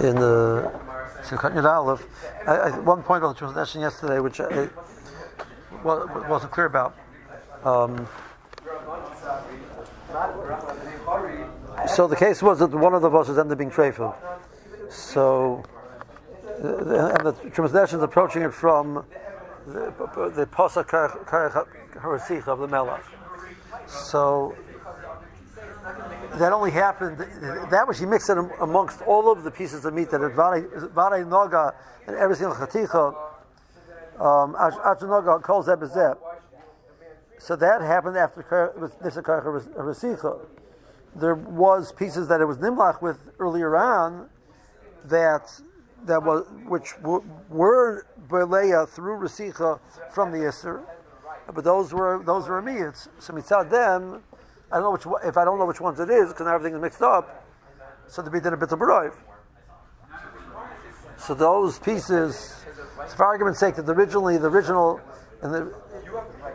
in the Simchat Yud Aleph. One point on the translation yesterday, which I wasn't clear about. Um, so the case was that one of the buses ended up being treifa. So, and the translation is approaching it from the, the Pasuk of the Melech. So that only happened, that was he mixed it amongst all of the pieces of meat that had Vare Noga and every single Chaticha, um, calls Ebezeb. So that happened after Nisakar Rasicha. There was pieces that it was Nimlach with earlier on that that was which were Berleya through Rasicha from the Isser, but those were those were Amiyats. So mitzad them I don't know which if I don't know which ones it is because everything is mixed up. So the bit a bit of baroiv. So those pieces, for argument's sake, that originally the original and the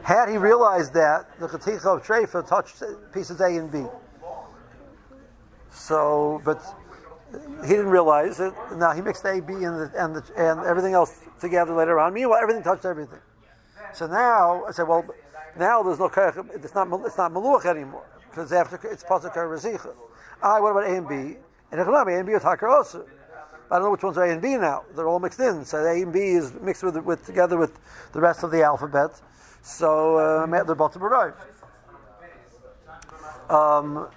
had he realized that the chaticha of treifa touched pieces A and B. So, but he didn't realize it. Now he mixed A, B, and the, and the, and everything else together later on. Meanwhile, everything touched everything. So now I say, well, now there's no it's not it's not maluach anymore because after it's pasuk rezicha. I what about A and B? And A and B are takar also. I don't know which ones are A and B now. They're all mixed in. So A and B is mixed with, with together with the rest of the alphabet. So uh, they're both arrive. Um,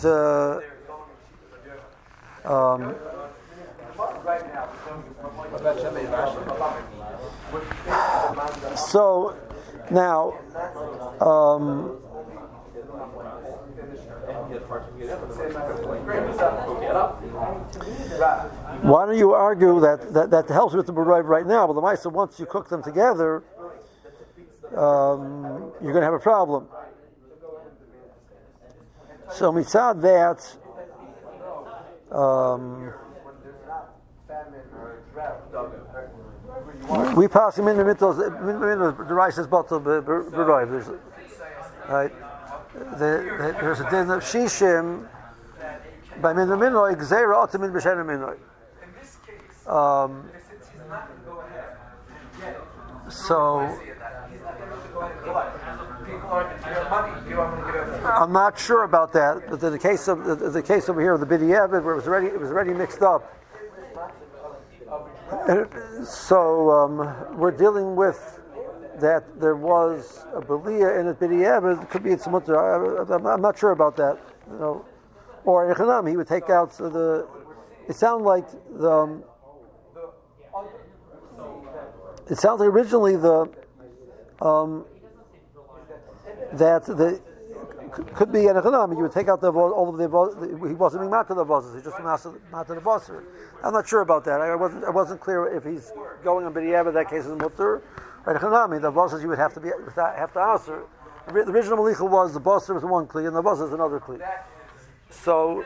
the um, so now, um, why don't you argue that, that, that helps with the Baroiv right now? But the Maisa, once you cook them together, um, you're going to have a problem. So, mitzad that, um, we pass him in the middle, the rice is bottled There's right. there's a din of shishim. By min minoi gzeira otamin b'shenim minoi. Um, so I'm not sure about that, but in the case of the, the case over here of the Bidiyah, where it was already it was already mixed up. So um, we're dealing with that there was a belia in it b'di'ev. It could be it's mutter. I'm not sure about that. You know, or he would take out the. It sounded like the. Um, it sounds like originally the um, that the could be an economy. You would take out the all of the he wasn't being mad to the bosses. He just mad to the bosser. I'm not sure about that. I wasn't I wasn't clear if he's going on b'di'ev. That case is mutter. Right, economy. The bosses you would have to be have to answer. The original malicha was the bosser was one kli and the bosser is another kli. So,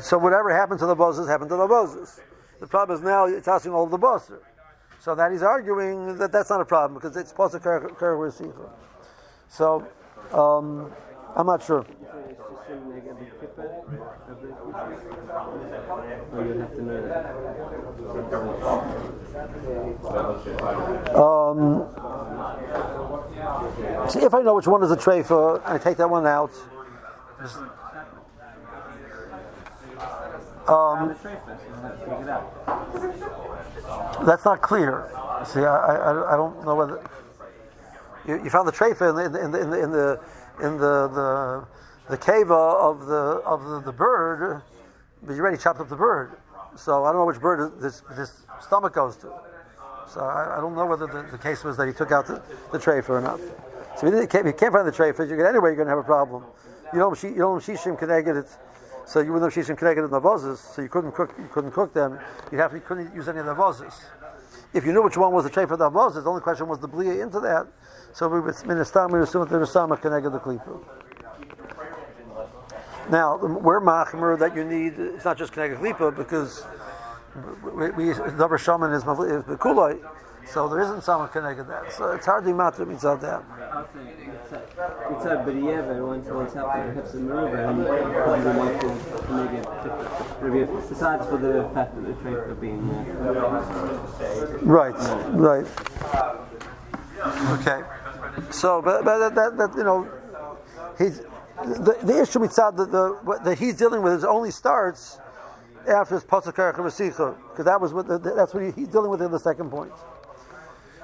so whatever happened to the bosses happened to the bosses. The problem is now it's asking all of the bosser. So that he's arguing that that's not a problem because it's supposed to So um, I'm not sure. Um, see if I know which one is a tray for, I take that one out. Um, that's not clear. See, I, I, I don't know whether you, you found the treifa in the in the in the in the in the, the, the cava of the of the, the, bird, but you already chopped up the bird. So I don't know which bird this this stomach goes to. So I, I don't know whether the, the, case was that he took out the, the treifa or not. So if you, can't, if you can't find the treifa, you get anyway you're going to have a problem. You know you don't shishim connected it. So you wouldn't have shishim connected in the vozes, so you couldn't cook you couldn't cook them. You have to, you couldn't use any of the vozes. If you knew which one was the treifa of the vozes, the only question was the blia into that. So we in would minister we assume that the Rasama connected the klipa. Now we're machmer that you need. It's not just connected klipa because we, we shaman is bekuloi, so there isn't someone connected that. So it's hard to matter mitzvah that. It's a b'dieva once once after have some meruba and to maybe besides for the fact that the trade for being uh, Right, right. Okay. So, but, but that, that, you know, he's the, the issue mitzad that the that he's dealing with is only starts after his pasuk Rasicha, because that was what the, that's what he, he's dealing with in the second point.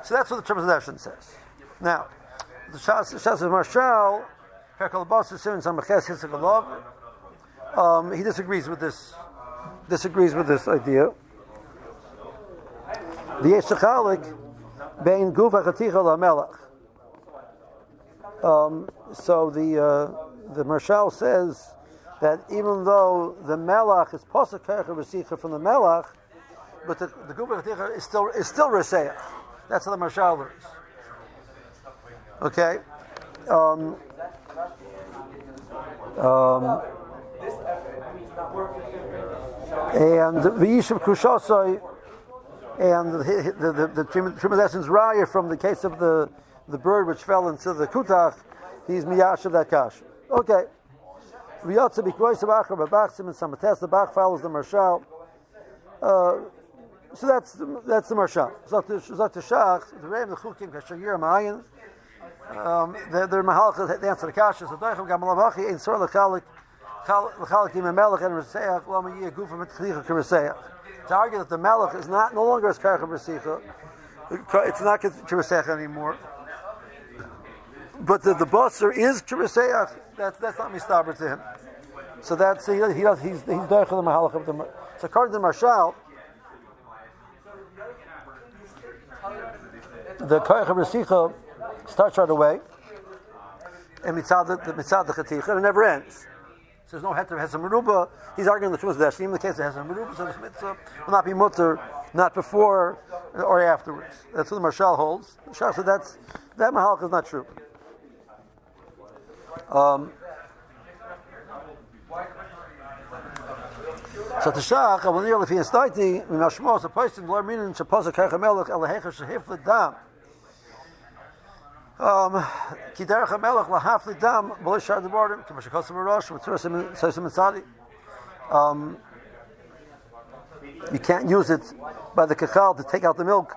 So that's what the translation says. Now, the Shas of Marshal, Perkal Bas Simon Samaches Hisagalov, um, he disagrees with this disagrees with this idea. The Yeshachalik bein Gufa Chaticha LaMelech. Um, so the uh, the Marshal says that even though the Melach is Posach Kercha from the Melach, but the, the Chaticha is still is still Reseach. That's how the Marshal learns. Okay. Um, um, and the Yishuv Kushosai and the the the, the Trimadasson's raya from the case of the the bird which fell into the kutach, he's miyash that kash. Okay. Riyotze bikrois abacher babachsim and samates the bach follows the marshal. Uh, so that's the, that's the marshal. Zot shach the reim the chukim kashayir ma'ayin. Um, they're, they're mahalach they answer the kasha. So doichem gamalavachi in sor lechalik lechalik im melech and reseach lama yiyah gufa mit chlicha kereseach. To argue that the melech is not no longer as karcha b'sicha, it's not kereseach anymore. But the, the is kereseach. That's that's not mistaber to him. So that's he, he does he's he's doichel the mahalach of the. So according to the marshal. The koyach of starts right away, and mitzad the mitzad the chaticha, it never ends. So there's no heter has a meruba. He's arguing the truth that in the case has a meruba, so this mitzvah will not be mutter, not before or afterwards. That's what the marshal holds. The said that's that mahalach is not true. Um, so the shach, I will nearly fi instaiti, mi mashmos a person lo minin shaposa kachamelech elahecha shehif ledam. Um, ki derech hamelech lahaf ledam b'lo shar debordim ki mashakos marash v'tzura sesim mitzadi. Um, you can't use it by the kachal to take out the milk.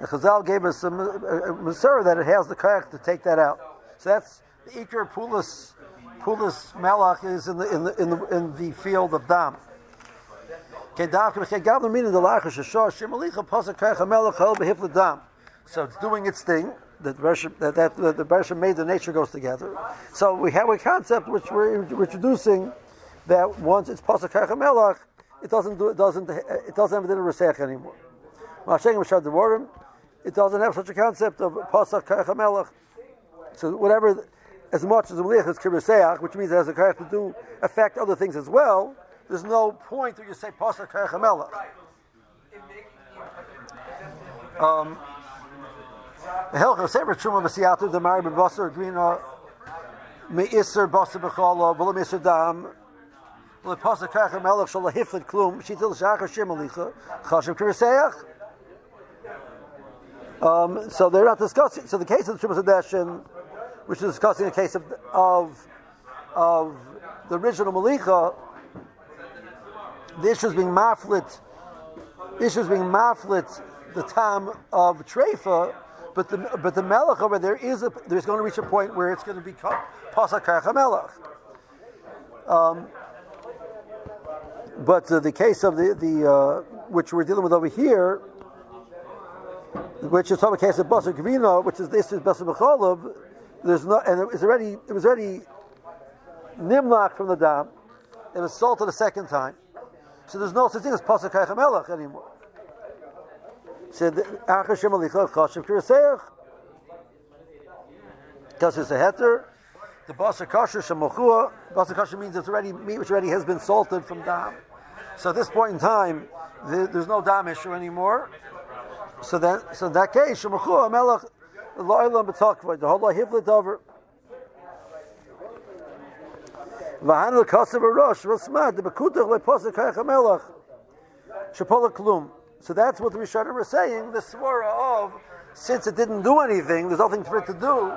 The Chazal gave us a, a, that it has the kayak to take that out. So that's the Iker Pulis Pulis Malach is in the in the in the in the field of Dam. So it's doing its thing. That that that, that the Bershom made the nature goes together. So we have a concept which we're, introducing that once it's pasuk melach, it doesn't do it doesn't it doesn't have the resech anymore. It doesn't have such a concept of pasuk melach. So whatever as much as the Malich is Kiriseach, which means it has a kayak to do affect other things as well, there's no point where you say Pasach Kayachamelach. Um, the Helcha Sefer Truma V'Siyatu the Mari B'Basar Grina Me'Isser Basar B'Chala V'La Me'Isser Dam L'Pasach Kayachamelach Shal Hiflet Klum Shitil Shachar Shemalicha Chashem Kiriseach um, so they're not discussing. So the case of the Truma Sedeshin which is discussing a case of, of, of the original Malicha, the issue is being maflit, the issue is being maflit the time of Treifa, but the but the melech over there is a, there's going to reach a point where it's going to be pasakach melech. Um, but uh, the case of the the uh, which we're dealing with over here, which is the case of Basar Gavino, which is this is Basar there's no, and it was already it was already nimlach from the dam. It was salted a second time, so there's no such thing as pasuk melech anymore. Said achar shem alicha chashiv kiraseach. Because it's a heter, the basar kasher shemochua. Basar kasher means it's already meat which already has been salted from dam. So at this point in time, the, there's no dam issue anymore. So then, so in that case, shemochua melech So that's what the Rishonim are saying. The swara of since it didn't do anything, there's nothing for it to do.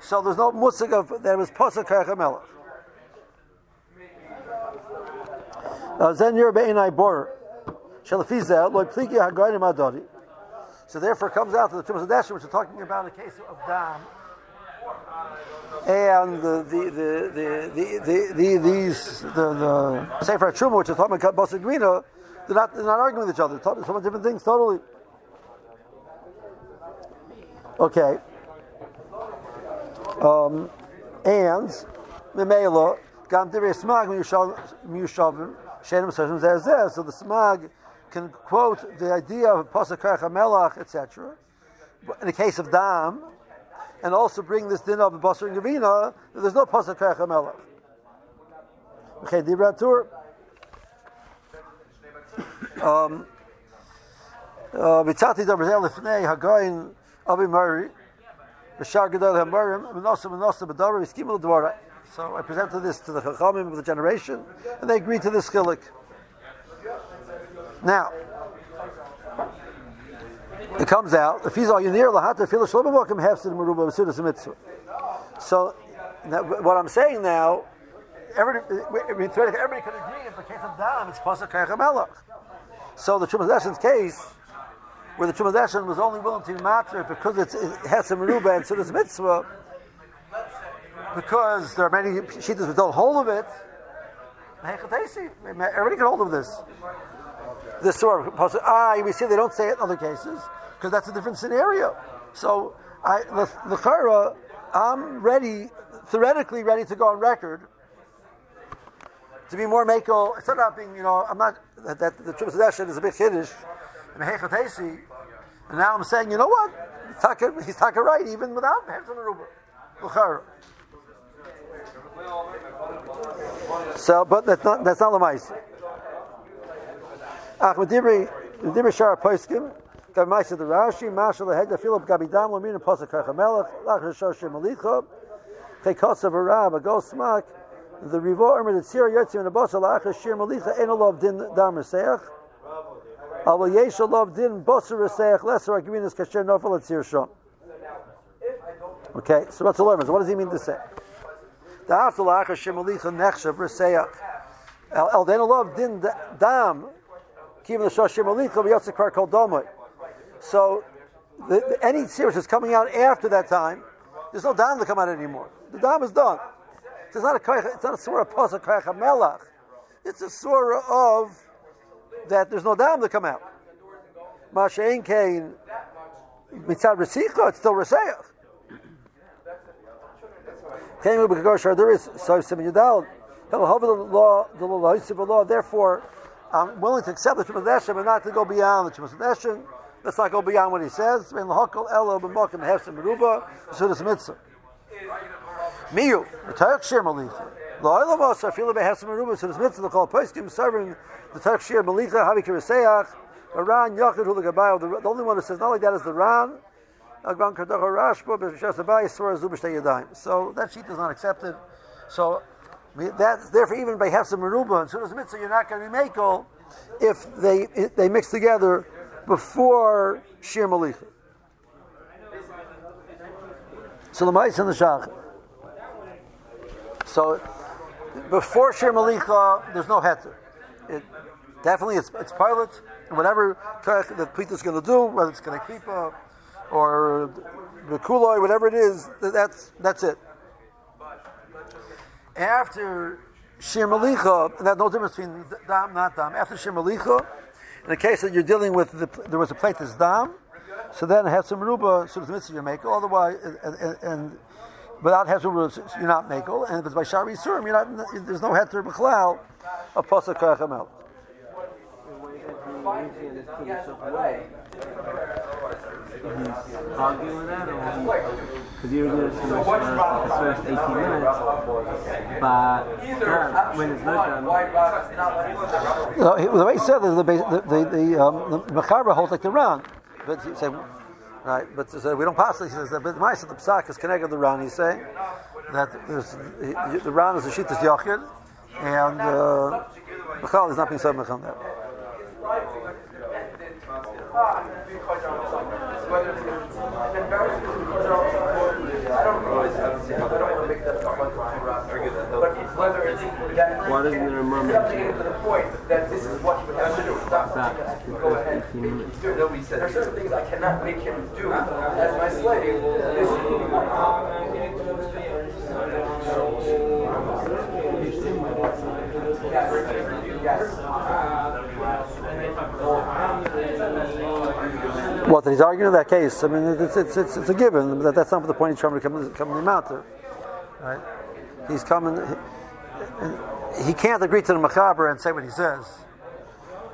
So there's no musik of there was pasuk kachamelach. Zen yer be'inai bor. Shalafizel loy pligi hagoyim adori. So therefore, it comes out to the Tumas Hadeshim, which is talking about a case of dam, and the the the the, the, the these the the Sefer Truma, which is talking about Basa Grina, they're not they're not arguing with each other. They're talking many different things totally. Okay. Um, and Memela Gam Divrei Smag Miyushavim Shenim Sashim Zeh So the Smag can quote the idea of Pasakach Melach, etc. In the case of Dam, and also bring this din of Basar and Gavina, there's no Pasakach Melach. Okay, the Ratur. Um, uh, Mitzati Dabrazel Lefnei Hagayin Avi Mari, Bashar Gadol Menosa Badara, Skimel Dwara. So I presented this to the Chachamim of the generation, and they agreed to this chilik. Now, it comes out, if he's all near lahata feel shlomim hefsid meruba mitzvah. So, what I'm saying now, everybody, everybody could agree in the case of dam, it's kachamelach. So the Chumash case, where the Chumash was only willing to be matter because it's, some meruba and sudas mitzvah, because there are many shittas that don't hold of it, everybody can hold of this sort of pasuk. Ah, we see they don't say it in other cases because that's a different scenario. So I, the, the chara, I'm ready, theoretically ready to go on record to be more mako. It's not being, you know, I'm not that, that the Chumash is a bit kiddish and now I'm saying, you know what? He's talking right, even without Hefzim Aruba. So, but that's not that's not the mice. Ach medibri medibri shar poskim. Gav the Rashi, the Philip Gabidam Pasuk Kachamelech Tekos of Arab the the and the Basa Lachar Shir Malicha Din Yeshalov Din Reseach Lesser Nofel at Shom Okay, so what's the learn? What does he mean to say? The after Lachar Shir Malicha Nechshav Reseach El Denolov Din Dam so, the, the, any series that's coming out after that time, there's no dam to come out anymore. The dam is done. It's not a it's not a surah a melach. It's a surah of that there's no dam to come out. Mashain kain mitzad resicha, it's still reseach. There is so simin yadal. He'll have the law, the law, Therefore, I'm willing to accept the Shemas Eshem and not to go beyond the Shemas Eshem. Let's not go beyond what he says. In lahakol elo b'mokim hefsim beruba sudas mitzvah. Miyu the Tarek Shir Malicha. La'olam asa fila behefsim beruba sudas mitzvah. L'kol poskim serving the Tarek Shir Malicha havi kiriseach. Ran Yachid Hu L'Gabayo. The only one who says not like that is the Ran. So that sheet is not accepted. So that's therefore even by Hefsa Meruba and Sudas Mitzvah, you're not going to be Makel if they if they mix together before Shir Malicha. So the mice and the Shach. So before Shir Malicha, there's no heter. It definitely it's, it's pilot whatever the Pita is going to do, whether it's going to keep up or the kuloi, whatever it is, that's that's it after Shir Malicha, and that's no difference between Dam, not Dam, after Shir Malicha, in the case that you're dealing with, the, there was a plate that's Dam, so then Hesam Ruba, so the mitzvah you make, otherwise, and, and, and without Hesam Ruba, you're not Makel, and if it's by Shari Surim, you're not, there's no Heter B'chlal of Pasuk Kachamel. Arguing zero zero so much the first 18 minutes, but when it's not done. The way he said is the the um, holds like the Ran, but he said. Right, but so we don't pass it. He says that, but of the psak is connected to the Ran. He's saying that he, the Ran is the sheet is Yachid, and uh, Michal is not being said on that. Why doesn't there a moment? to the point that this is what you would have to do. Stop. Back to the Go ahead. 18 minutes. Nobody said there are certain things I cannot make him do as my slave. This What, that he's arguing in that case? I mean, it's, it's, it's, it's a given, but that's not the point he's trying to come, come to the mountain. Right? He's coming, he, he can't agree to the Machaber and say what he says.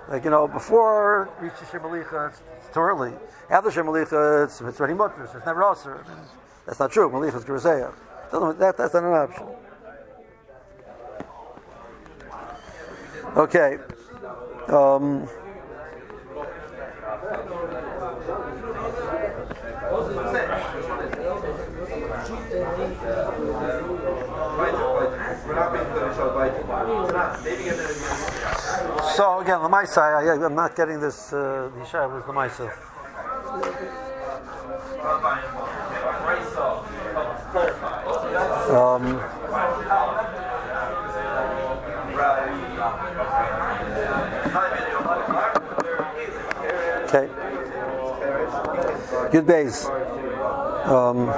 Like, you know, before reaching Shemalicha, it's, it's too early. After Shemalicha, it's, it's already mutters, it's never Aser. I mean, that's not true. Malicha is Gerizayah. That, that's not an option. Okay. Um, so again, the Maisa, I, I'm not getting this. Uh, the Yishai was the Maisa. Um, okay. Good base. Um,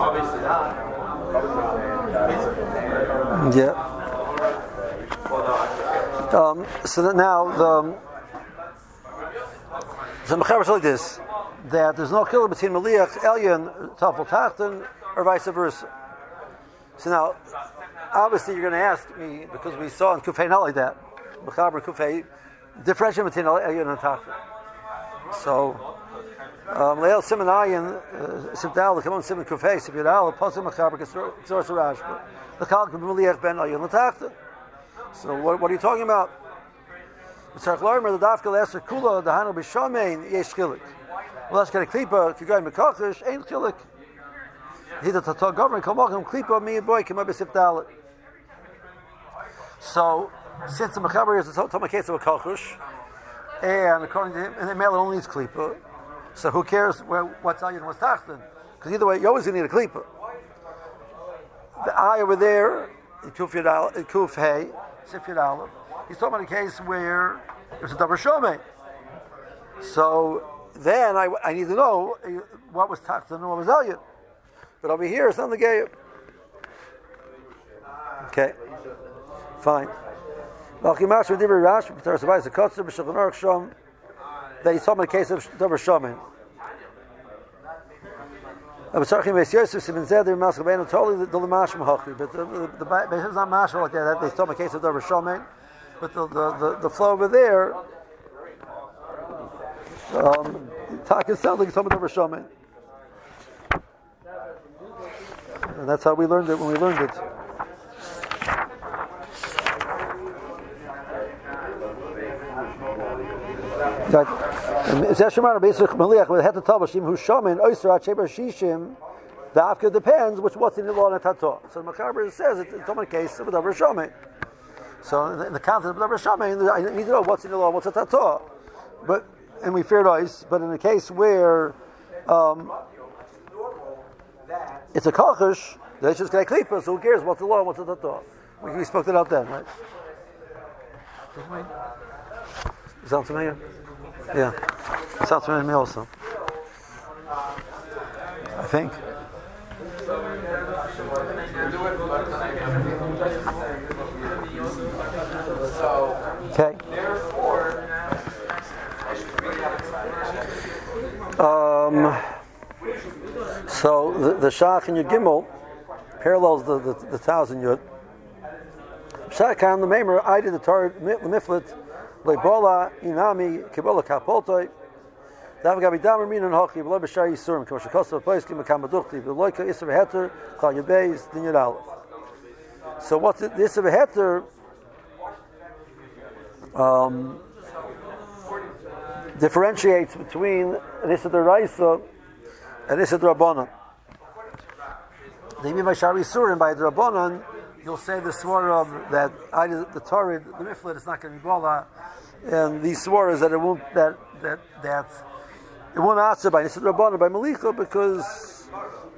Obviously not. yeah. Um, so that now the so Mechaber is like this that there's no killer between Maliach, Elyon, Tafel Tachten, or vice versa. So now, obviously, you're going to ask me because we saw in Kufay not like that. Mechaber Kufay differentiate between Elyon and Tachten. So. Um, Leil Simon Ayin, Sibdal, come on Simon Kufay, Sibdal, Pasim Mechaber, Ksor Sarashba. The Kal Maliach Ben Elyon Tachten. So what, what are you talking about? Tzarech Lorimer, the Dafka Leser Kula, the Hanu B'Shamein, Yesh Chilik. Well, that's going to klipa. If you're going mekachish, ain't chilik. He the tatar government come welcome klipa me boy come up dalit. So since the mechaber is total case of a kachush, and according to him, and the male only needs klipa. So who cares where, what's ayin and what's tachtin? Because either way, you're always going to need a klipa. The eye over there, Kuf Kuf Hey, Sif Yadal, he's talking about a case where there's a davar shomei. So then I, I need to know uh, what was tachton and what was elyon. But over here, it's not the gay. Okay, fine. That he's talking about a case of Shomin. Abu Sarchim Beis Yosef Simin Zeder Maskal Beinu totally the Lamash Mahachi, but the the, the, the is not mashal like that. They talk about a case of Davar Shomin, but the, the, the, the flow over there. Um, Taka sounds like someone over Shomin. And that's how we learned it when we learned it. Zeshimar Beisach Maliach with Heta Tabashim who Shomin Oyster Acheber Shishim. The Afka depends which what's in the law and Tato. So the Machaber says it's a case of a Davar So in the, in context of Davar Shomin, I need to know what's in the law, what's a Tato. But and we feared ice, but in a case where um, it's a kachush, they just get a klipa, so who cares what's the law, what's the tato? We, we spoke that out then, right? Sounds familiar? Yeah. Familiar to me also. I think. Okay. Um, so the, the Shach in Yud Gimel parallels the, the, the thousand Yud. Shacham the Maimer, I did the Torah, the Miflet, Inami, Kibola Kapoltoi, Dav Gabi Isra Heter, Chal Yabeis, Din. So what's this Isra Heter? Um, differentiates between an Issa Raisa and Issa Rabbanon. The Yimim Vashari Surim by the Rabbanon, you'll say the swara that either the Torah, the Miflet is not going to be Bala, and these swaras that it won't that that that it won't answer by Nisid Rabbana by Malicha because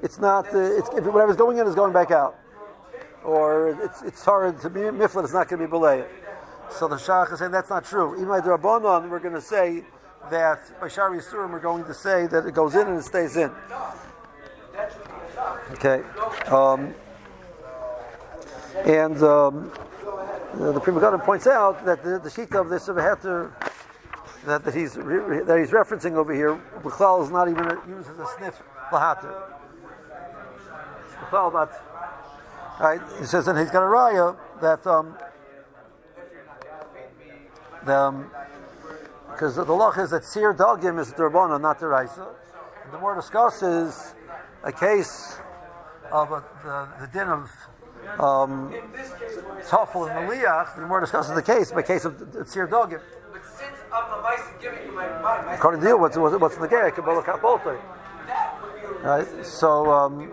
it's not uh, it's if whatever's going in is going back out, or it's it's hard to be Miflet is not going to be Balei. So the Shach is saying that's not true. Even by Rabbanon, we're going to say that by Shari Yisurim, we're going to say that it goes in and it stays in. Okay. Um, and um, the Pri Megadim points out that the, the sheet of this Heter that, that he's that he's referencing over here, Bichlal is not even used as a sniff lahater. But right, he says, and he's got a raya that um, the because um, the, law is that seer dogim is the not the raisa. The more discusses a case of a, the, the din of um, Tafel and Maliach, the more discusses the case by case of Tzir Dogim. According to you, what's, what's, what's in the gay? Kabbalah Kapolter. Right? So, um, you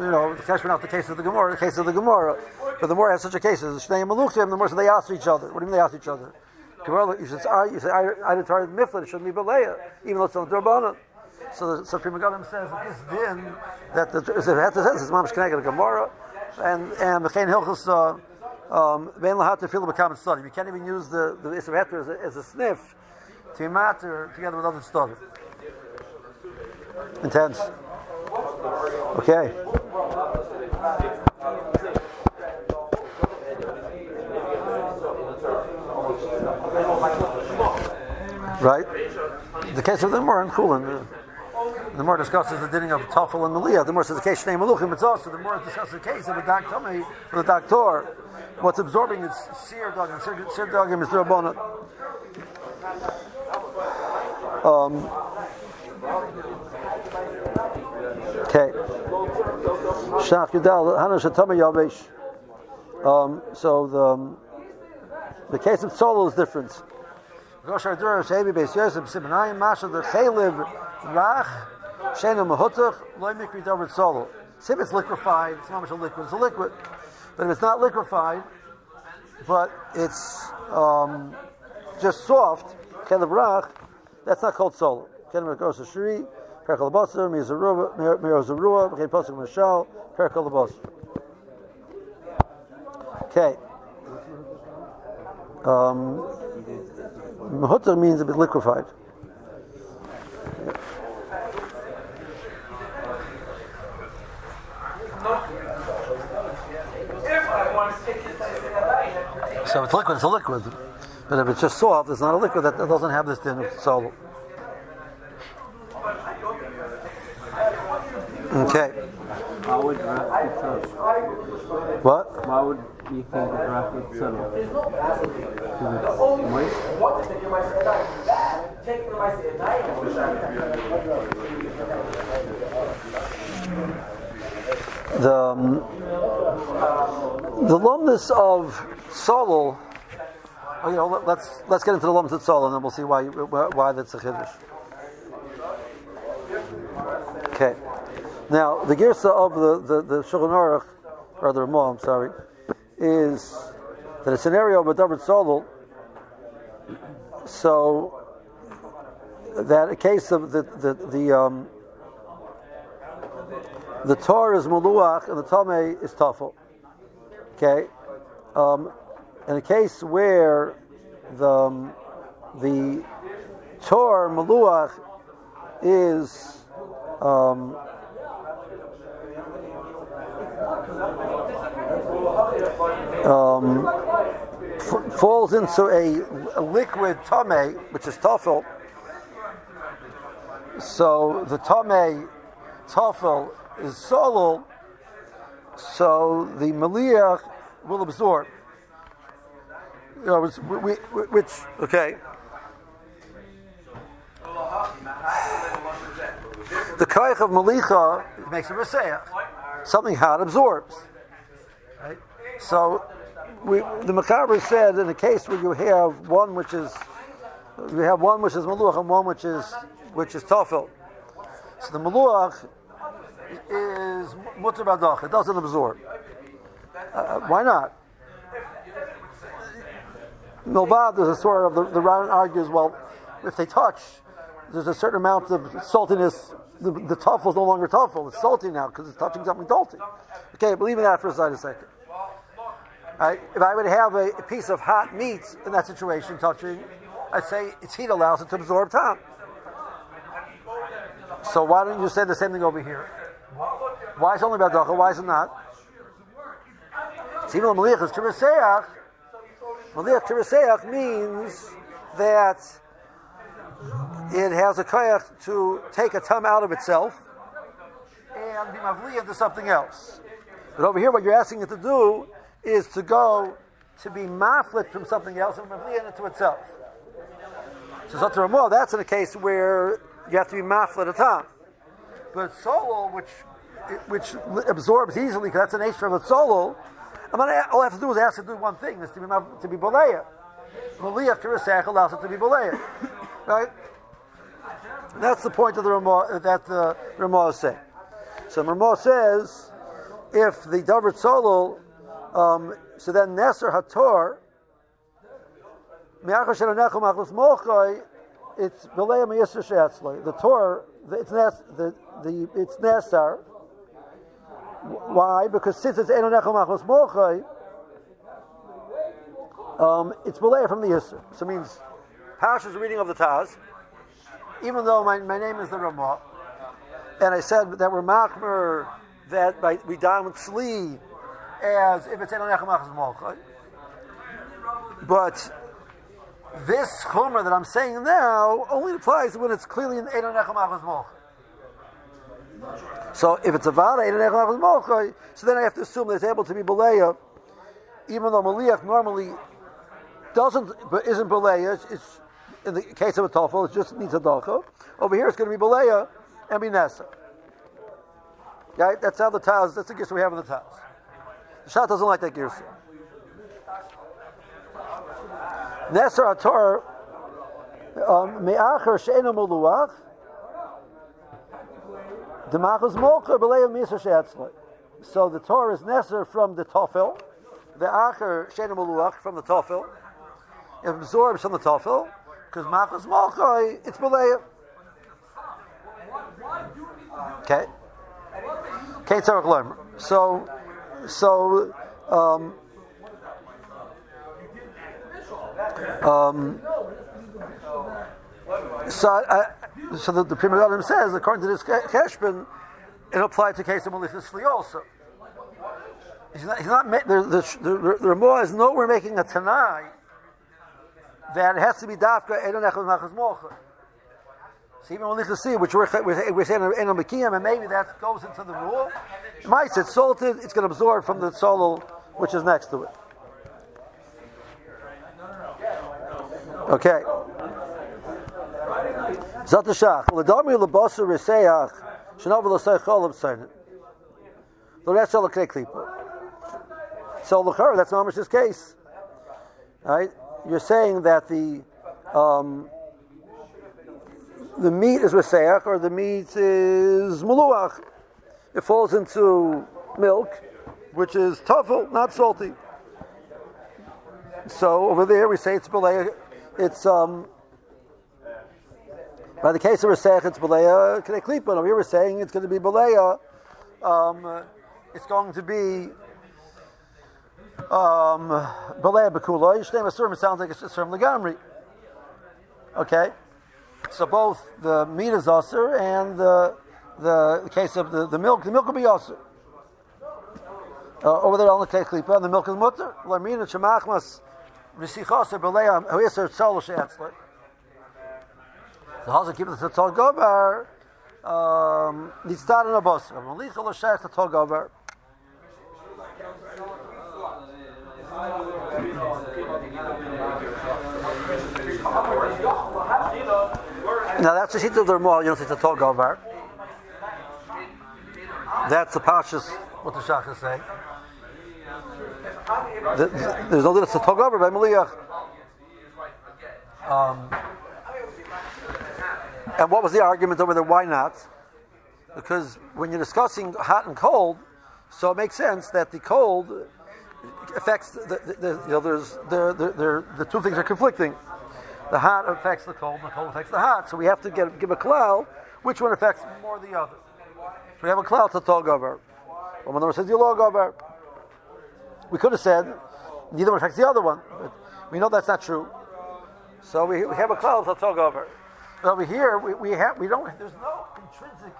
know, the Keshman out the case of the Gemara, the case of the Gemara. But the more has such a case, as Shnei Maluchim, the more so they ask each other. What do you mean they ask each other? You should say, you say, I did target Miflet, it shouldn't be Beleya, even though it's on Durbanan. So the Supreme Galim says that this din that the Zevhet says is Mamish Keneged Gemara and and the Chain Hilchus um Ben Lahat to feel become study. You can't even use the the Zevhet as, a, as a sniff to matter together with other study. Intense. Okay. Right? The case of the Gemara and Kulin. The more discusses the dinning of Tafel and Maliyah, the more says the case Shnei Maluchim, it's also the more it discusses the case of the Daktami, or the Daktor. What's absorbing is Seer Dogim, Seer Dogim the Rabbanah. Um, okay. Shach Yudal, Hana Shatama Yavesh. Um, so the, um, the case of Solo is different. Rosh Hashanah, Shebi Beis Yosef, Simonayim, Masha, the Chayliv, Rach, Shena Mahutach, Loy Mikri David Solo. See if it's liquefied, it's not much a liquid, it's a liquid. But if it's not liquefied, but it's um, just soft, Kelev Rach, that's not called Solo. Kelev Rach Shri, Perkal Basar, Miro Zarua, Mechin Posuk Mashal, Perkal Basar. Okay. Um, means a bit liquefied. So if it's liquid, it's a liquid. But if it's just soft, it's not a liquid. That, doesn't have this din of salt. Okay. Why would What? Why would you think that Rafi is subtle? The um, the of Solol. Oh, you know, let, us let's get into the lumnus of Solol, and then we'll see why why that's a chiddush. Okay. Now the girsa of the the, the Shulchan Aruch, or the Ramah, I'm sorry, is that a scenario of a David Solol. So that a case of the the the um, the Torah is Muluach and the Tomei is Tafel. Okay? Um, in a case where the, um, the Torah Maluach is um, um, f- falls into a, a liquid tame, which is tafel. So the tame tafel is solol, so the Maliach will absorb. You know, which, which okay. The kaich of Malicha makes a Rasayach. Something hot absorbs. Right? So we, the Mechaber said in a case where you have one which is you have one which is Maluach and one which is which is Tofel. So the Maluach is mutter badach; it doesn't absorb. Uh, why not? Milvad, there's a sort of the, the Ran argues, well, if they touch, there's a certain amount of saltiness. The, the tuffle is no longer tuffle; it's salty now because it's touching something salty. Okay, believe in that for a second. Right? If I would have a, a, piece of hot meat in that situation touching, I'd say its heat allows it to absorb time. So why don't you say the same thing over here? Why is it only about dacha? Why is it not? Even Maliach is Kiriseach. Maliach Kiriseach means that it has a koyach to take a tum out of itself and be mavli into something else. But over here, what you're asking it to do is to go to be maflit from something else and mavli into itself. So Zotar Ramah, that's in a case where you have to be maflit a tum. But solo, which which absorbs easily, because that's the nature of a solo, I'm gonna, all I have to do is ask to do one thing, is to be to be boleya. Maliach Kirisach allows it to be boleya. Right? That's the point of the Ramah, that the Ramah is saying. So Ramah says, if the Davar Solo, um, so then Neser Hator, it's Mayisr Shetzloi. The Torah, it's Nes, the, the it's Nesar. Why? Because since it's Eno Nechel Machos Mochai, um, it's Belea from the Yisr. So it means Parashas reading of the Taz even though my, my name is the Ramah, and I said that we're machmer that by, we die with sli as if it's Malchai. But this chomer that I'm saying now only applies when it's clearly in Malchai. So if it's a vada Malchai, so then I have to assume that it's able to be Beleya, even though Maliach normally doesn't, but isn't Beleya, it's, in the case of a toffel, it just needs a dacha. Over here, it's going to be beleya and be nesa. Right? That's how the taz. That's the gifts we have in the taz. The shot doesn't like that girsa. Neser ator um, me'acher she'enu muluach demachos mocher beleya misa she'etzloi. So the Torah is neser from the tofel, the acher she'enu muluach from the tofel, it absorbs from the tofel, because Machas Malchai, it's Beleya. Okay. Okay, So, so, um, um, so, I, so the, the Pri Megadim says, according to this Keshbin, it applied to case of Malichus also. He's not, he's not the, the, the, the Ramah is nowhere making a Tanai that it has to be dafka edon echad machas mocha. So even we see, which we're, we're, we're saying in a mekiyam, and maybe that goes into the rule. Mice, it's salted, it's going to absorb from the solo which is next to it. Okay. Zatashach. L'dami l'bosu riseach shenover l'sei cholav tzarnin. The rest klipa. So l'char, that's not much case. Right? you're saying that the um, the meat is reseach or the meat is muluach. It falls into milk, which is tuffle, not salty. So over there we say it's belay. It's um, by the case of reseach, it's belaya kneklipa. Here we're saying it's going to be belaya. Um, it's going to be um, Balei Bekula, Yishdem Asurim, sounds like it's from the Gamri. Okay? So both the meat is usher and the, the, the case of the, the milk, the milk will be usher. Uh, over there on the Klipa, the milk is mutter. Lamina Shemachmas Tzol Shetzler. The Hazak keeps the Tzol Gobar. Um, Nitzad and Abbas. Malicha L'Shech Tzol Gobar. Now that's the sheet of the Ramah, you don't see the talk over. That's the Pashas, what the Shach is saying. There's no little to talk over by Maliach. Um, and what was the argument over there? Why not? Because when you're discussing hot and cold, so it makes sense that the cold affects the, the, the you know there's the, the, the, the two things are conflicting. The hot affects the cold, and the cold affects the hot. So we have to get, give a klal which one affects more the other. So we have a klal to talk over. When the says you log over, we could have said neither one affects the other one, but we know that's not true. So we, we have a klal to talk over. But over here, we, we have we don't. There's no intrinsic,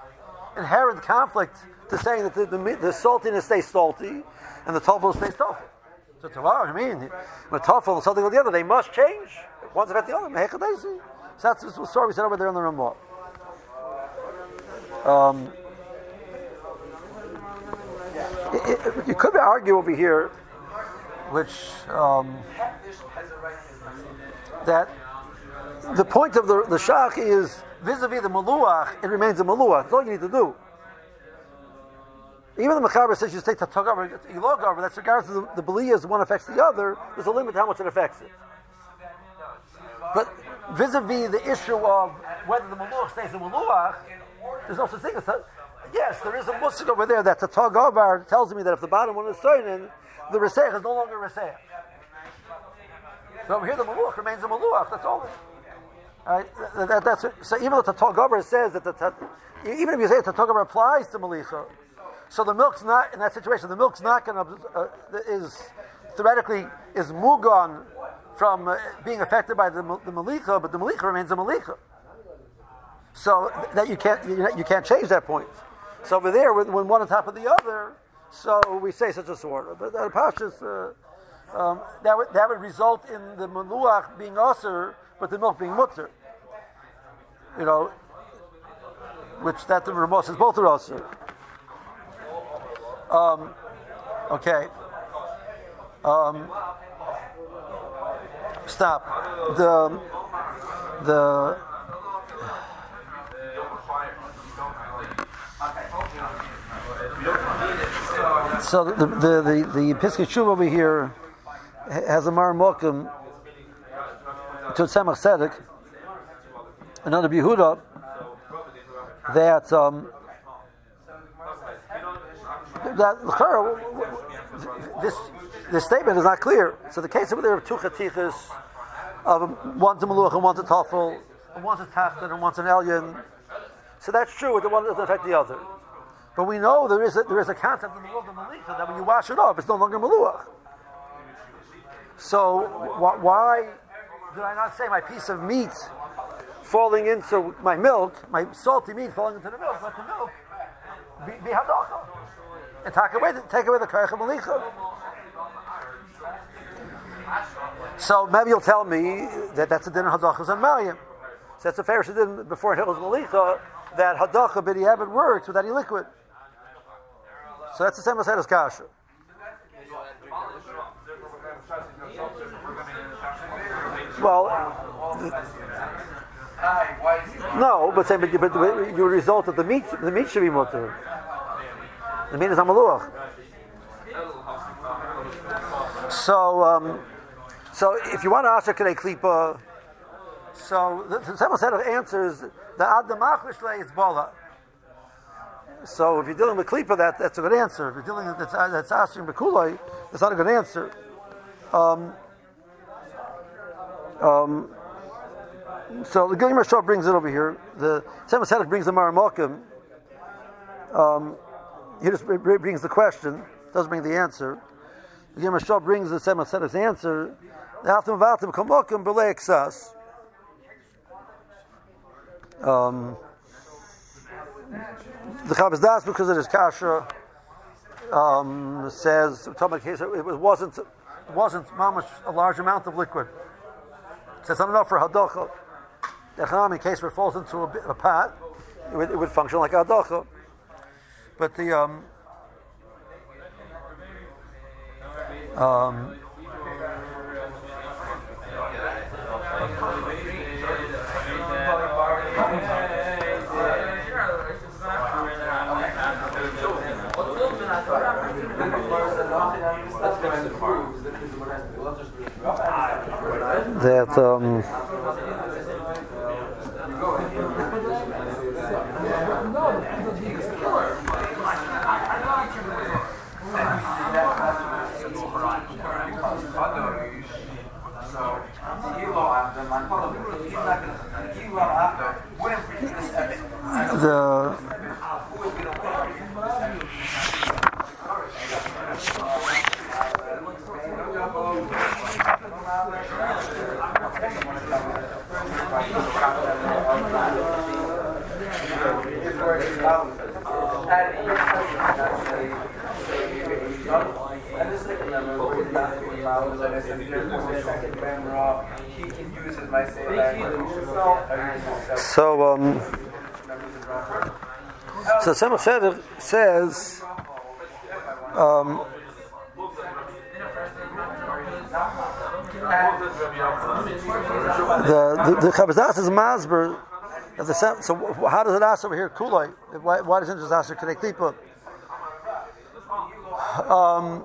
inherent conflict to saying that the, the, the saltiness stays salty and the tofu stays tofu. So to what I mean, when tofu and or the other, they must change. One's about the other. So that's the story we said over there in the Ramah. Um, you could argue over here, which um, that the point of the, the shach is vis-a-vis the maluach, it remains a maluach. That's all you need to do. Even the Mechaber says you take the togaver, ilogaver, that's regards to the, the one affects the other, there's a limit to how much it affects it. But vis-a-vis the issue of whether the maluach stays a maluach, there's no such thing as Yes, there is a musik over there that the togavar tells me that if the bottom one is certain, the resech is no longer resech. So over here the maluach remains a maluach, that's all. Right? That, that's so even though the Togaber says that the even if you say the Togaber applies to Malicha, so the milk's not in that situation. The milk's not going to uh, is theoretically is mugon from uh, being affected by the, the Malicha, but the Malicha remains a Malicha. So that you can't you, you can't change that point. So over there, when, one on top of the other, so we say such a sort. But the uh, um, that would that would result in the Maluach being usher but the milk being mutter. You know, which that the Ramah says both are also. Um, okay. Um, stop. The the so the the the, the, the over here has a Mar Mokum to Tzemach Tzedek, another Yehuda, that um, that this this statement is not clear. So the case over there of two chatichas, of one's a maluch and one's a tafel, one's a tafel and one's an elyon. So that's true. The one doesn't affect the other. But we know there is a, there is a concept in the world of malicha that when you wash it off, it's no longer maluach. So wh- why did I not say my piece of meat falling into my milk, my salty meat falling into the milk, let the milk be, be hadacha. And take away the, take away the koyach of malicha. So maybe you'll tell me that that's a din of hadachas and maryam. So that's a fair din before it was malicha that hadacha b'diavad works without any liquid. So that's the same as kasha. Well, no, but same, but, but, but you result that the meat, the meat should be mutter. The meat is amaluach. So, um, so if you want to ask a klipa, so the, set of answers the adam achlishle is bala. So if you're dealing with klipa, that that's a good answer. If you're dealing with that's that's asking bekulai, that's not a good answer. Um, um, so the Gilmer Shah brings it over here. The Semasenic brings the Maramakim. Um, he just brings the question, doesn't bring the answer. The Gilmer Shah brings the Semasenic's answer. The Aftam Vatim Kamokim Belay Exas. Um, the Chavas Daas, because it is kasha, um, says it wasn't wasn't mamash a large amount of liquid. Says not enough for hadocha. The in case where it falls into a, a pot, it would, it would, function like a hadocha. But the um, um, that um, the he can use my say language. So, um, so Tzemach Tzedek says, um, the the, Chabazas is Masber. So how does it ask over here Kulai? Why, why doesn't it just ask Kedei Klipa? Um,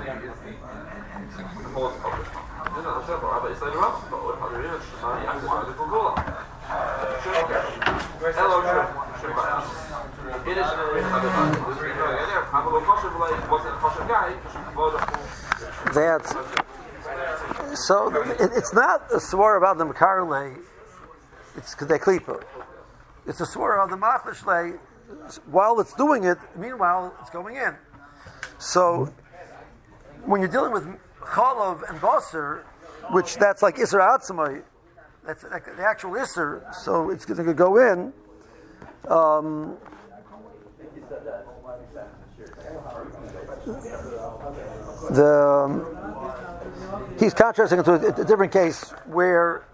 not Well, that the husband cannot say, I say, me, if anything's um, that so it, it's not a swore about the Makarle, it's Kedei Klipa. It's a swore about the Machlishle while it's doing it, meanwhile it's going in. So when you're dealing with Cholov and Basar, which that's like Isra Atzmai, that's like the actual Isser, so it's going to go in. Um, the um, he's contrasting it to a, a different case where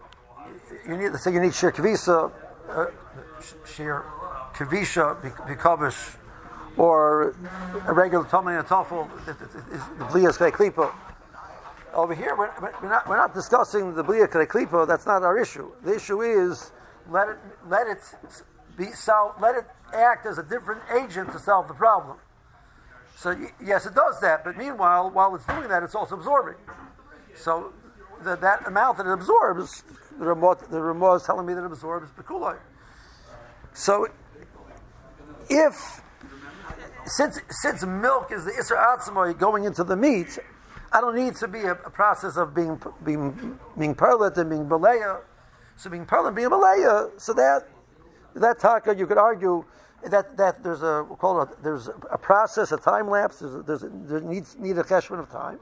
you need, let's say you need shir kavisa, uh, shir kavisha bikavish, or a regular tummy and a tuffle is the bliyas klipa. Over here, we're, we're, not, we're not discussing the bliya. That's not our issue. The issue is let it let it be solve, let it act as a different agent to solve the problem. So yes, it does that. But meanwhile, while it's doing that, it's also absorbing. So the, that amount that it absorbs, the Ramah, the Ramah is telling me that it absorbs the kulai. So if since since milk is the isra going into the meat, I don't need to be a, a process of being being being perlet and being baleya. So being perlet being baleya, so that that taka you could argue that that there's a we'll call it a, there's a process, a time lapse. There's there's a, there needs need a cheshbon of time.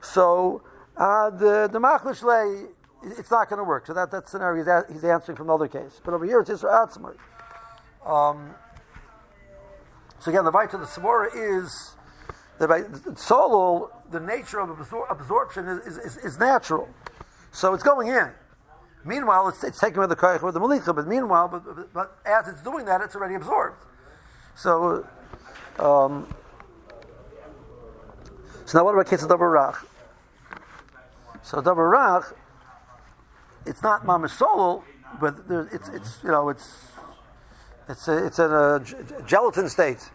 So uh, the the lay, it's not going to work. So that that scenario he's, he's answering from the other case. But over here it's Isra Atzmar. Um, so again, the right to the Samora is that by Solol, the nature of absor- absorption is, is, is, natural. So it's going in. Meanwhile, it's, it's taking with the koyach with the malicha, but meanwhile, but, but, but, as it's doing that, it's already absorbed. So, um, so now what about case of double rach? So double rach, it's not mamish solol, but there, it's it's you know it's it's a, it's in a gelatin state.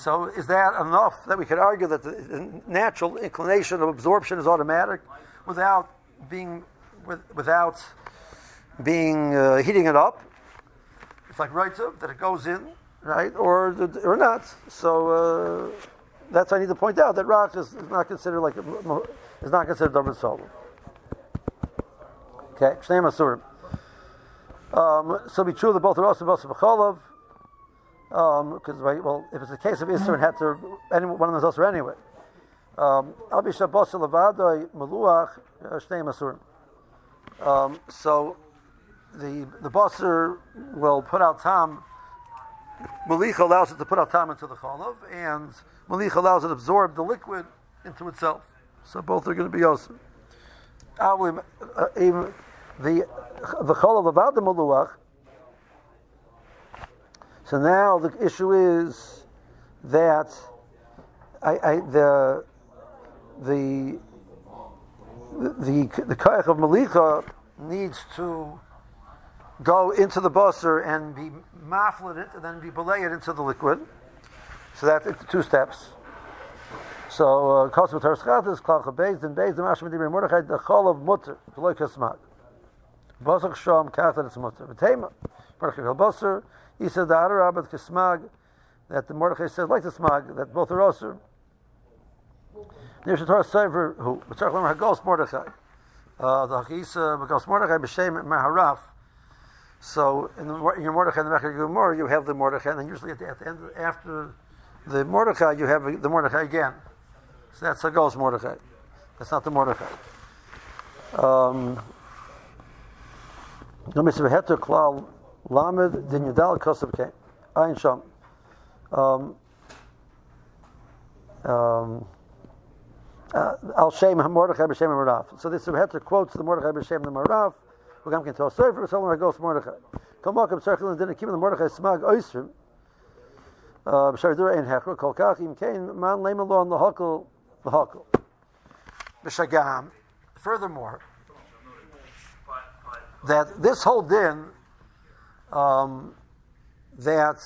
So is that enough that we could argue that the natural inclination of absorption is automatic without being with, without being uh, heating it up? It's like right that it goes in, right, or or not. So uh, that's I need to point out that rock is, is not considered like is not considered double solid. Okay, Shnei Masurim. Um, so be true that both are also both b'cholov because um, well, if it's a case of Isser and had to any one of them is also anyway. Um, masurim. Um, so the the bosser will put out tam. Malich allows it to put out tam into the cholov, and malich allows it to absorb the liquid into itself. So both are going to be also. The the cholov about the meluach so now the issue is that I, I, the the the the koyach of Malika needs to go into the busser and be maflet it and then be belayed into the liquid. So that's two steps. So uh, kos with herschat klach beis then beis the mashma dibri mordechai the chol of mutter v'loy kasmat. Basach shom katan mutter. Mordechai kol busser he said the Arabat Kismag that the Mordechai says, like the Smag, that both are Osir. There's a Torah Sefer who, Tzarech Lemar Hagos Mordechai. Uh, the Hachisa Hagos Mordechai B'Shem Maharaf. So in, the, in your Mordechai and the Mechar Gemara, you have the Mordechai, and then usually at the, at the end, after the Mordechai, you have the Mordechai again. So that's Hagos Mordechai. That's not the Mordechai. Um, no mitzvah heter klal lamed din yudal kosav kein ein sham. Um, um, uh, Al Shem Mordechai b'Shem Maraf. So this Heter quotes the Mordechai b'Shem the Maraf. Who come to a server, so when I go to Mordechai. Come back up circle and didn't keep the Mordechai smag oisrim. Uh, B'Shar Dura ein hechra kol kachim kein man lema lo on the hakol the hakol. B'Shagam. Furthermore, that this whole din um, that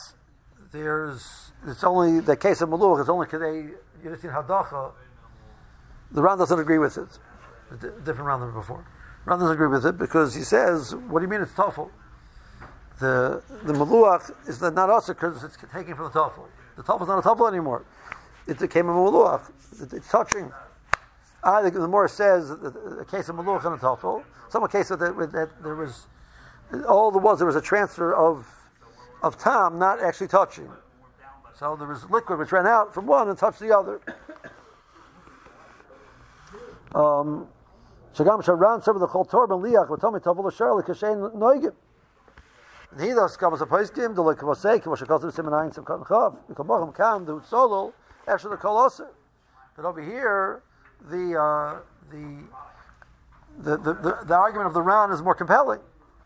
there's it's only the case of Maluch is only today Yudhitin Hadacha. The Ran doesn't agree with it. Different Ran than before. Ran doesn't agree with it because he says, "What do you mean it's tafel? The the Maluach is not also because it's taken from the tafel. The tafel is not a tafel anymore. It became a Maluach. It's touching." I, the, the more says a case of Maluach and a tafel. Some case that, that there was all there was there was a transfer of of time, not actually touching. So there was liquid which ran out from one and touched the other. Um, Shagam Sharan of the Chol Torban Liach me Tavul Sharli Kashain Noigim. He does come as a poskim, the like was say, was a custom sim kan chav, Bochum kam the solo after the koloser. But over here, the, uh, the, the, the, the, the argument of the Ran is more compelling.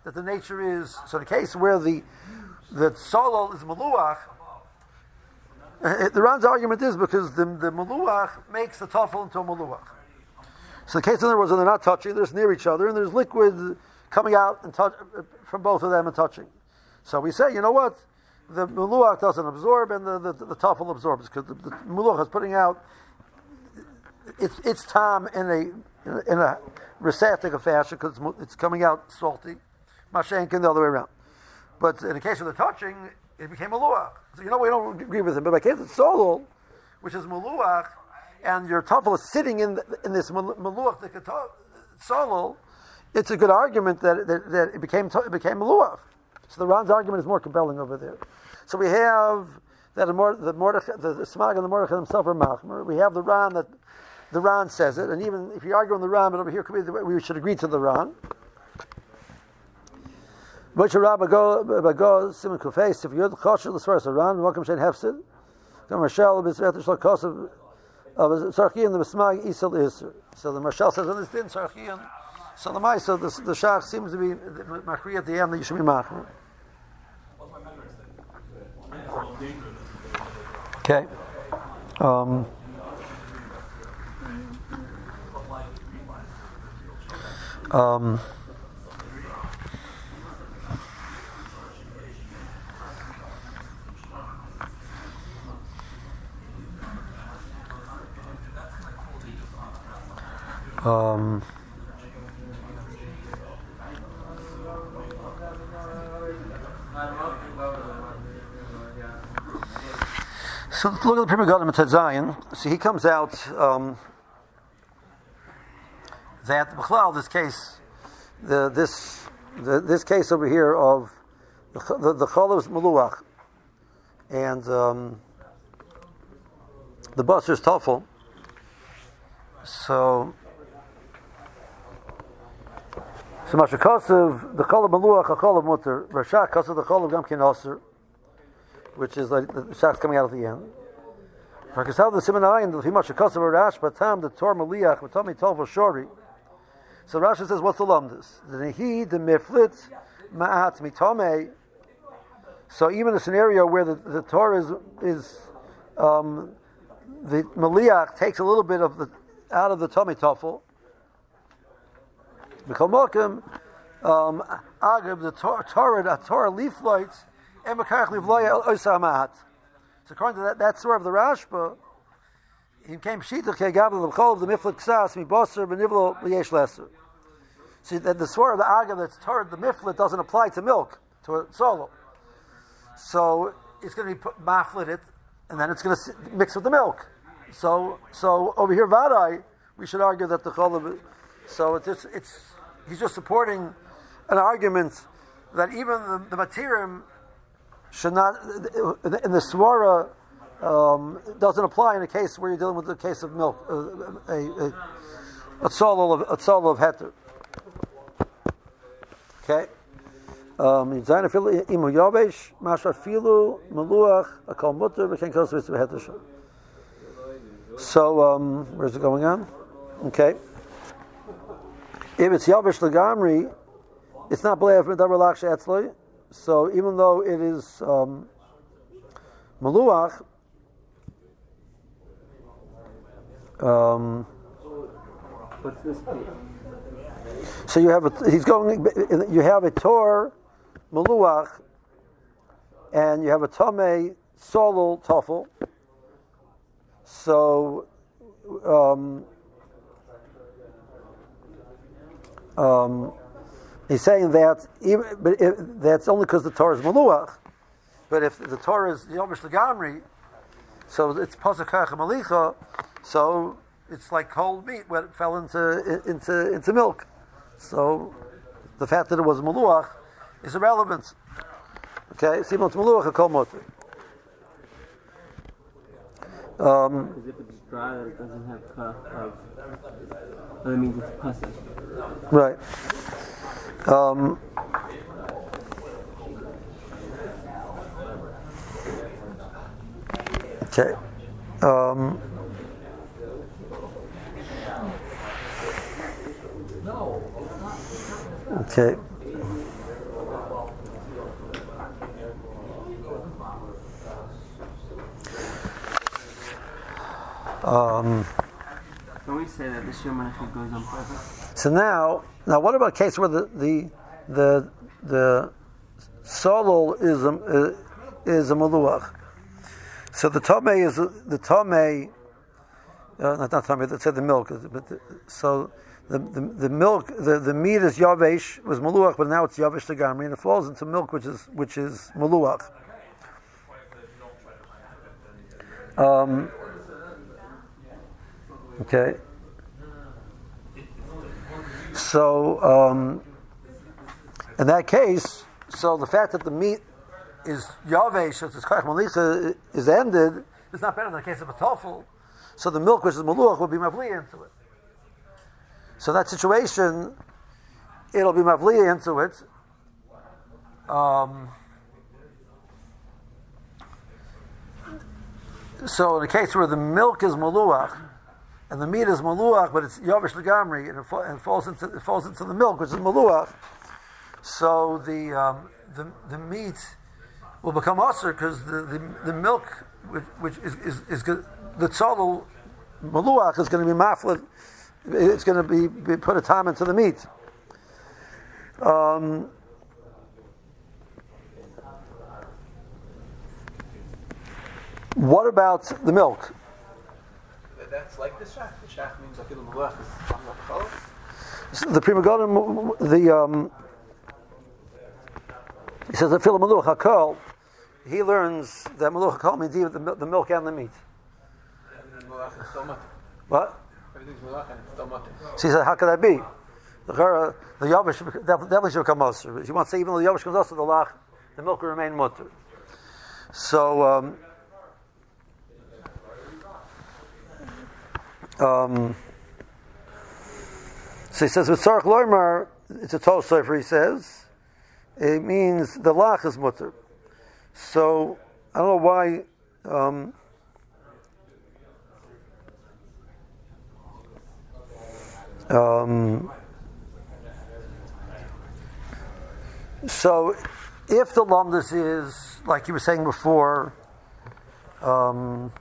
That the nature is so the case where the the solo is maluach. Uh, eh, eh, the Ran's argument is because the, the maluach makes the tafel into a maluach. So the case in other words, they're not touching; they're near each other, and there's liquid coming out and touch, eh, from both of them and touching. So we say, you know what? The maluach doesn't absorb, and the, the, the tafel absorbs because the, the is putting out its its time in a in a receptacle fashion because it's, it's, coming out salty. Mashenkin the other way around. But in the case of the touching, it became a luach. So you know we don't agree with him. But by case of solol, which is maluach, and your tafel is sitting in the, in this maluach the solol, it's a good argument that, that, that it became it became maluach. So the Ran's argument is more compelling over there. So we have that the Mordechai, the, the Smag and the Mordechai themselves are machmer. We have the Ran that the Ran says it, and even if you argue on the Ran, but over here we should agree to the Ran. Moshe Rabba go Simon Kufay if you're the Chosher the Svaras Ran welcome Shein Hefsid. Come Marshal B'Zvet Shlok Kosav of Sarchian the Besmag Isel Isser so the Marshal says on this din Sarchian. So the Maisa the, the Shach seems to be Machri at the end that you should be Machri. Okay. Um, Um, um, so look at the Pri Megadim at Zion. So he comes out. Um, that B'chlal, this case, the, this the, this case over here of the the, the Cholos Maluach and um, the Busser's Tafel. So, so Mashakasav, the Cholos Maluach, a Cholos Mutter, Rashak Kasav, the Cholos Gamkin Osir, which is like the Shach's coming out at the end. How the Simonai the Fimash Kasav Rash, Batam, the Tor Maliach, Batami Tolva Shori. So Rashi says, what's the lumdus? The nehi, the miflit, ma'at mitome. So even a scenario where the, the Torah is, is um, the maliach takes a little bit of the out of the tummy tuffle. B'chol um, agab the Torah, Torah leaf lights, and livloya osamat. So according to that, that sort of the Rashba, he came shita kegav the miflik ksas mi boser benivlo liyesh lesser. See that the swore of the aga that's turned the miflet doesn't apply to milk to a solo. So it's going to be put maflet it, and then it's going to mix with the milk. So, so over here, vadai, we should argue that the cholav. So it's, it's he's just supporting an argument that even the, the materium should not in the swara um, doesn't apply in a case where you're dealing with a case of milk, uh, a, a, a of solo of heter. Okay. Um, imu akal mutter So um, where's it going on? Okay. If it's yavesh Lagamri, it's not b'leif medavar lach she'etzloi. So even though it is um, maluach, um, so you have a he's going you have a tor maluach and you have a tame solul tafel. So um, um, he's saying that even, but if, that's only because the Torah is maluach. But if the Torah is yomish legamri, so it's pasakach malicha, so it's like cold meat when it fell into into into milk. So the fact that it was maluach is irrelevant. Okay, simon maluach a kol. Um, Dry, it doesn't have kaf of. That means it's pasuk. right. Um, okay. Um, okay. Um, When we say that the actually goes on purpose, So now, now what about a case where the the the, the solol is a is a maluach? So the tome is the tome, uh, not not tome. It said the milk, but the, so the, the the milk the, the meat is yavesh was maluach, but now it's yavesh legamri, and it falls into milk, which is which is maluach. Um, okay. So, um, in that case, so the fact that the meat is it's malicha, is ended, is not better than the case of a tofu. So the milk, which is maluach, will be mavli into it. So that situation, it'll be mavli into it. Um, so in the case where the milk is maluach, and the meat is maluach, but it's yavish legamri, and it, fa- it falls into it falls into the milk, which is maluach. So the um, the, the meat will become usher because the, the, the milk, which, which is, is, is good, the tzolul maluach is going to be maflet. It's going to be, be put a time into the meat. Um, what about the milk? That's like the shach. The shach means afil malach is not the Pri Megadim, the um, he says the Philip Maluch Hakol, he learns that Maluch Hakol means even the, the milk and the meat. Everything's malach is still mutter. What? Everything's malach and it's still mutter. So he said, how could that be? The Chara- the Yavish def- definitely should become Moser. He wants to say even though the Yavish comes also the Lach, the milk will remain Mutter. So. Um, um, so he says with Sarach Loimar, it's a Tosayfer, he says, it means the Lach is Mutter. So I don't know why. Um, um, so if the lumdus is like you were saying before, um,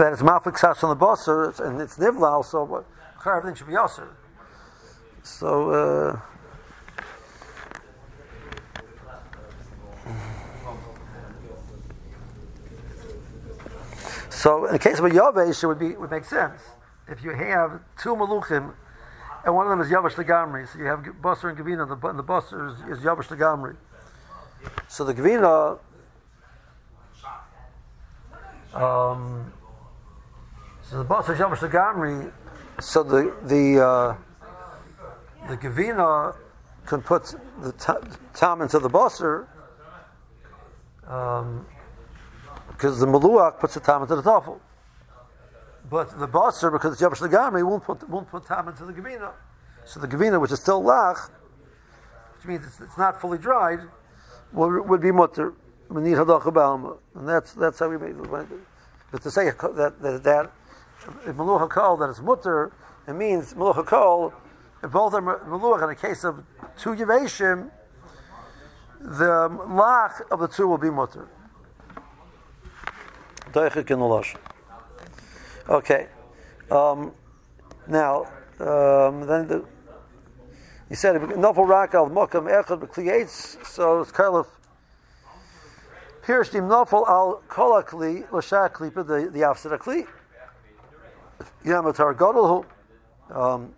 that it's mafik sas on the bosser and it's nivlal, also, what, everything should be yasser. So. Uh, So in the case of a Yavesh, it would be would make sense if you have two Maluchim, and one of them is Yavesh Legamri. So you have Basar and Gavina, the, and the Basar is, is Yavesh Legamri. So the Gavina, um, so the Basar is Yavesh Legamri. So the the uh, the Gavina can put the tam into the. Um, because the Maluach puts the tam into the Tafel. But the Basar, because it's Yabash Legamri, won't put, won't put tam into the Gavina. So the Gavina, which is still Lach, which means it's, it's not fully dried, would, would be Mutter. And that's, that's how we make it. But to say that, that, that if Maluach HaKol, that it's Mutter, it means Maluach HaKol, if both are Maluach, in a case of two Yavashim, the Lach of the two will be Mutter. Okay. Um, now, um, then the, he said, "Nofel rak al mokam echad b'kliyetz." So it's kind of Pirshtim nofel al kol akli l'shak klipa the the afsed akli. Yamatar gadol Um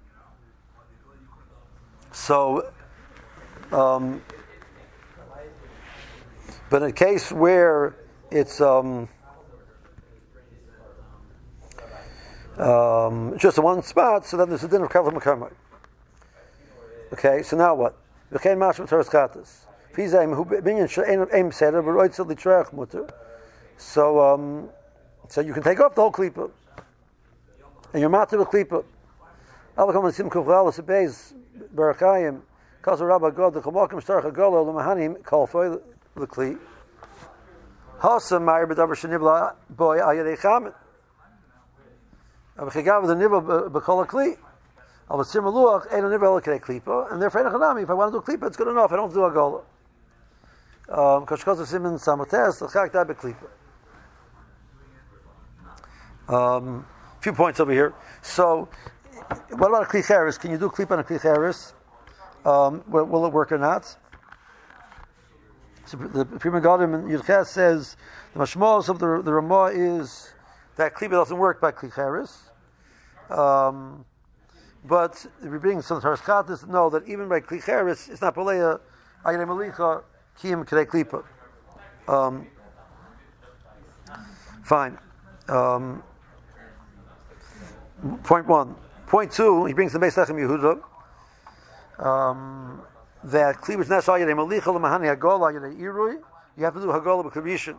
So, um, but in a case where it's um, um, just in one spot, so then there's a din of kalam makamai. Okay, so now what? V'chein mashma teres chatas. Fizayim hu binyan she'en aim seder b'roitzel litrach mutter. So, um, so you can take off the whole klipa, and you're the klipa. Avakam and simkuf beis barakayim. Kazu rabba god the chamokim starach agolo l'mahanim kalfoy the kli. Hasam ma'ir b'davar shenibla boy ayadei chamet. Abichigav the nivel b'kol kli. Al b'tzir maluach ein nivel k'rei klipa, and therefore enochanami. If I want to do klipa, it's good enough. I don't do a. Because um, of simin samotes l'chak da b'klipa. Um, a few points over here. So, what about a klicheris? Can you do klipa on a klicheris? Um, will, will, it work or not? So the Pri Megadim in Yudches says the mashmos of the the Ramah is that klipa doesn't work by klicheris. Um, but we bring some Tarskatis know that even by klicheris, it's not Paleya, Ayre Malicha, Kiyim Kere Klipa. Um, fine. Um, point one. Point two, he brings the Beis Lechem Yehuda. Um, that cleavage not Ayre Malicha, Lamahani Hagola, Ayre Irui, you have to do Hagola B'Kabishin.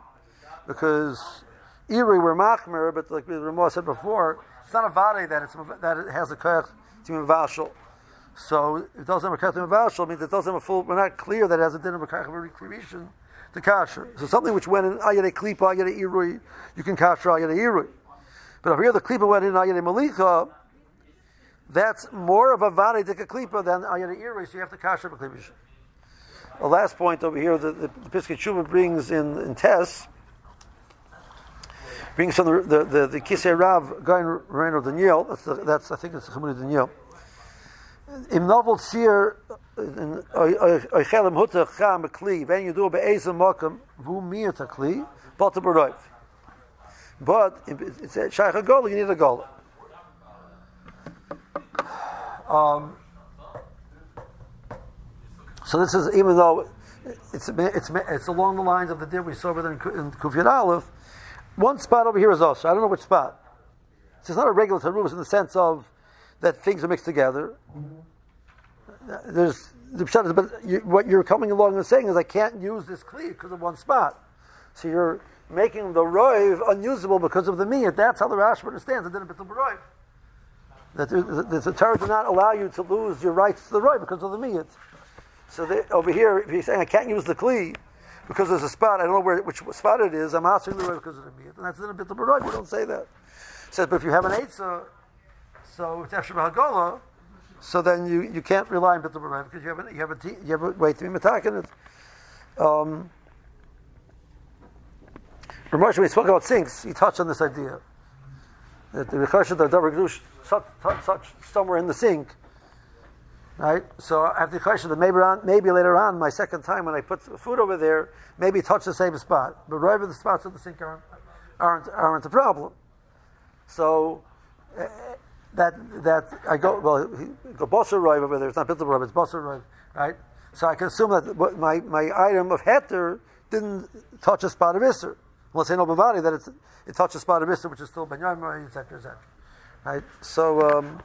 Because Irui were Machmer, but like Ramah said before, it's not a vade that it's that it has a koyach to mevashal. So it doesn't have a koyach to mevashal means it doesn't have a full. We're not clear that it has a din of a koyach of recreation to kasher. So something which went in ayare klipa ayare irui, you can kasher ayare irui. But over here the klipa went in ayare malika, that's more of a to klipa than ayare irui. So you have to kasher b'klipish. The last point over here, the, the, the Piskei brings in in Tess brings from the the the, the Kisei Rav going Reino Daniel. That's the, that's I think it's the Chamudei Daniel. Im novel seer oichelem huta cham kli you do be'ezem makam vu mir takli but beroif. But it's a shaykh a. You need a goal. Um, so this is even though it's it's it's along the lines of the deal we saw over there in Kufiyat Aleph one spot over here is also. I don't know which spot. So it's not a regular tarumas in the sense of that things are mixed together. There's the but you, what you're coming along and saying is I can't use this kli because of one spot. So you're making the roiv unusable because of the miyat. That's how the Rashi understands it. It's the roiv. That the, the, the Torah does not allow you to lose your rights to the roiv because of the miyat. So they, over here, if you're saying I can't use the kli, because there's a spot, I don't know where which spot it is, I'm asking the roiv because of the miyat. And that's in of a We don't say that. It says, but if you have an Eitzah, so it's Efshim Hagola, so then you, you can't rely on Bit because you have, a, you, have a, you have a way to be metakin it. Um, Ramosh, when he spoke about sinks, he touched on this idea. That the Rechashat of Davar such, such somewhere in the sink, Right? So I have the question that maybe, on, maybe later on, my second time when I put food over there, maybe touch the same spot. But right the spots of the sink are aren't aren't a problem. So uh, that that I go well go basar roiv over there. It's not bittul roiv, it's basar roiv, right? So I can assume that my my item of heter didn't touch a spot of iser. Let's say no bavadi that it's, it touches spot of iser, which is still ben etc. etc. Right. So um,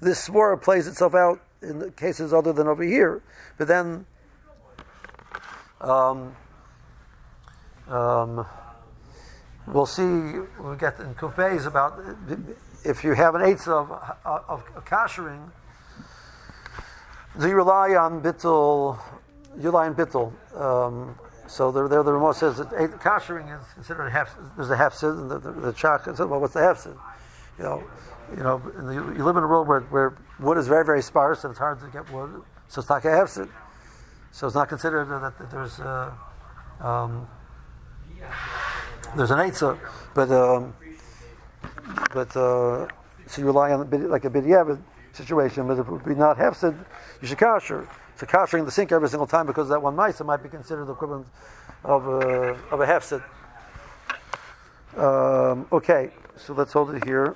this swore plays itself out in cases other than over here, but then. Um, um, we'll see. We'll get in Kufbeis about if you have an eighth of, of, of kashering, do you rely on bittul? You rely on bittul. Um, so there, there the remote says that eight, kashering is considered a half. There's a half sin. the, the, chak. Well, what's the half sin? You know, you know, the, you live in a world where, where wood is very very sparse and it's hard to get wood, so it's not a half sid. So it's not considered that, that there's. Uh, um, there's an eitzah, but um, but uh, so you rely on like a bidyavid situation, but it would be not hefsid, you should kasher. So kashering the sink every single time because that one mice might be considered the equivalent of a, of a hefsid. Um, okay, so let's hold it here.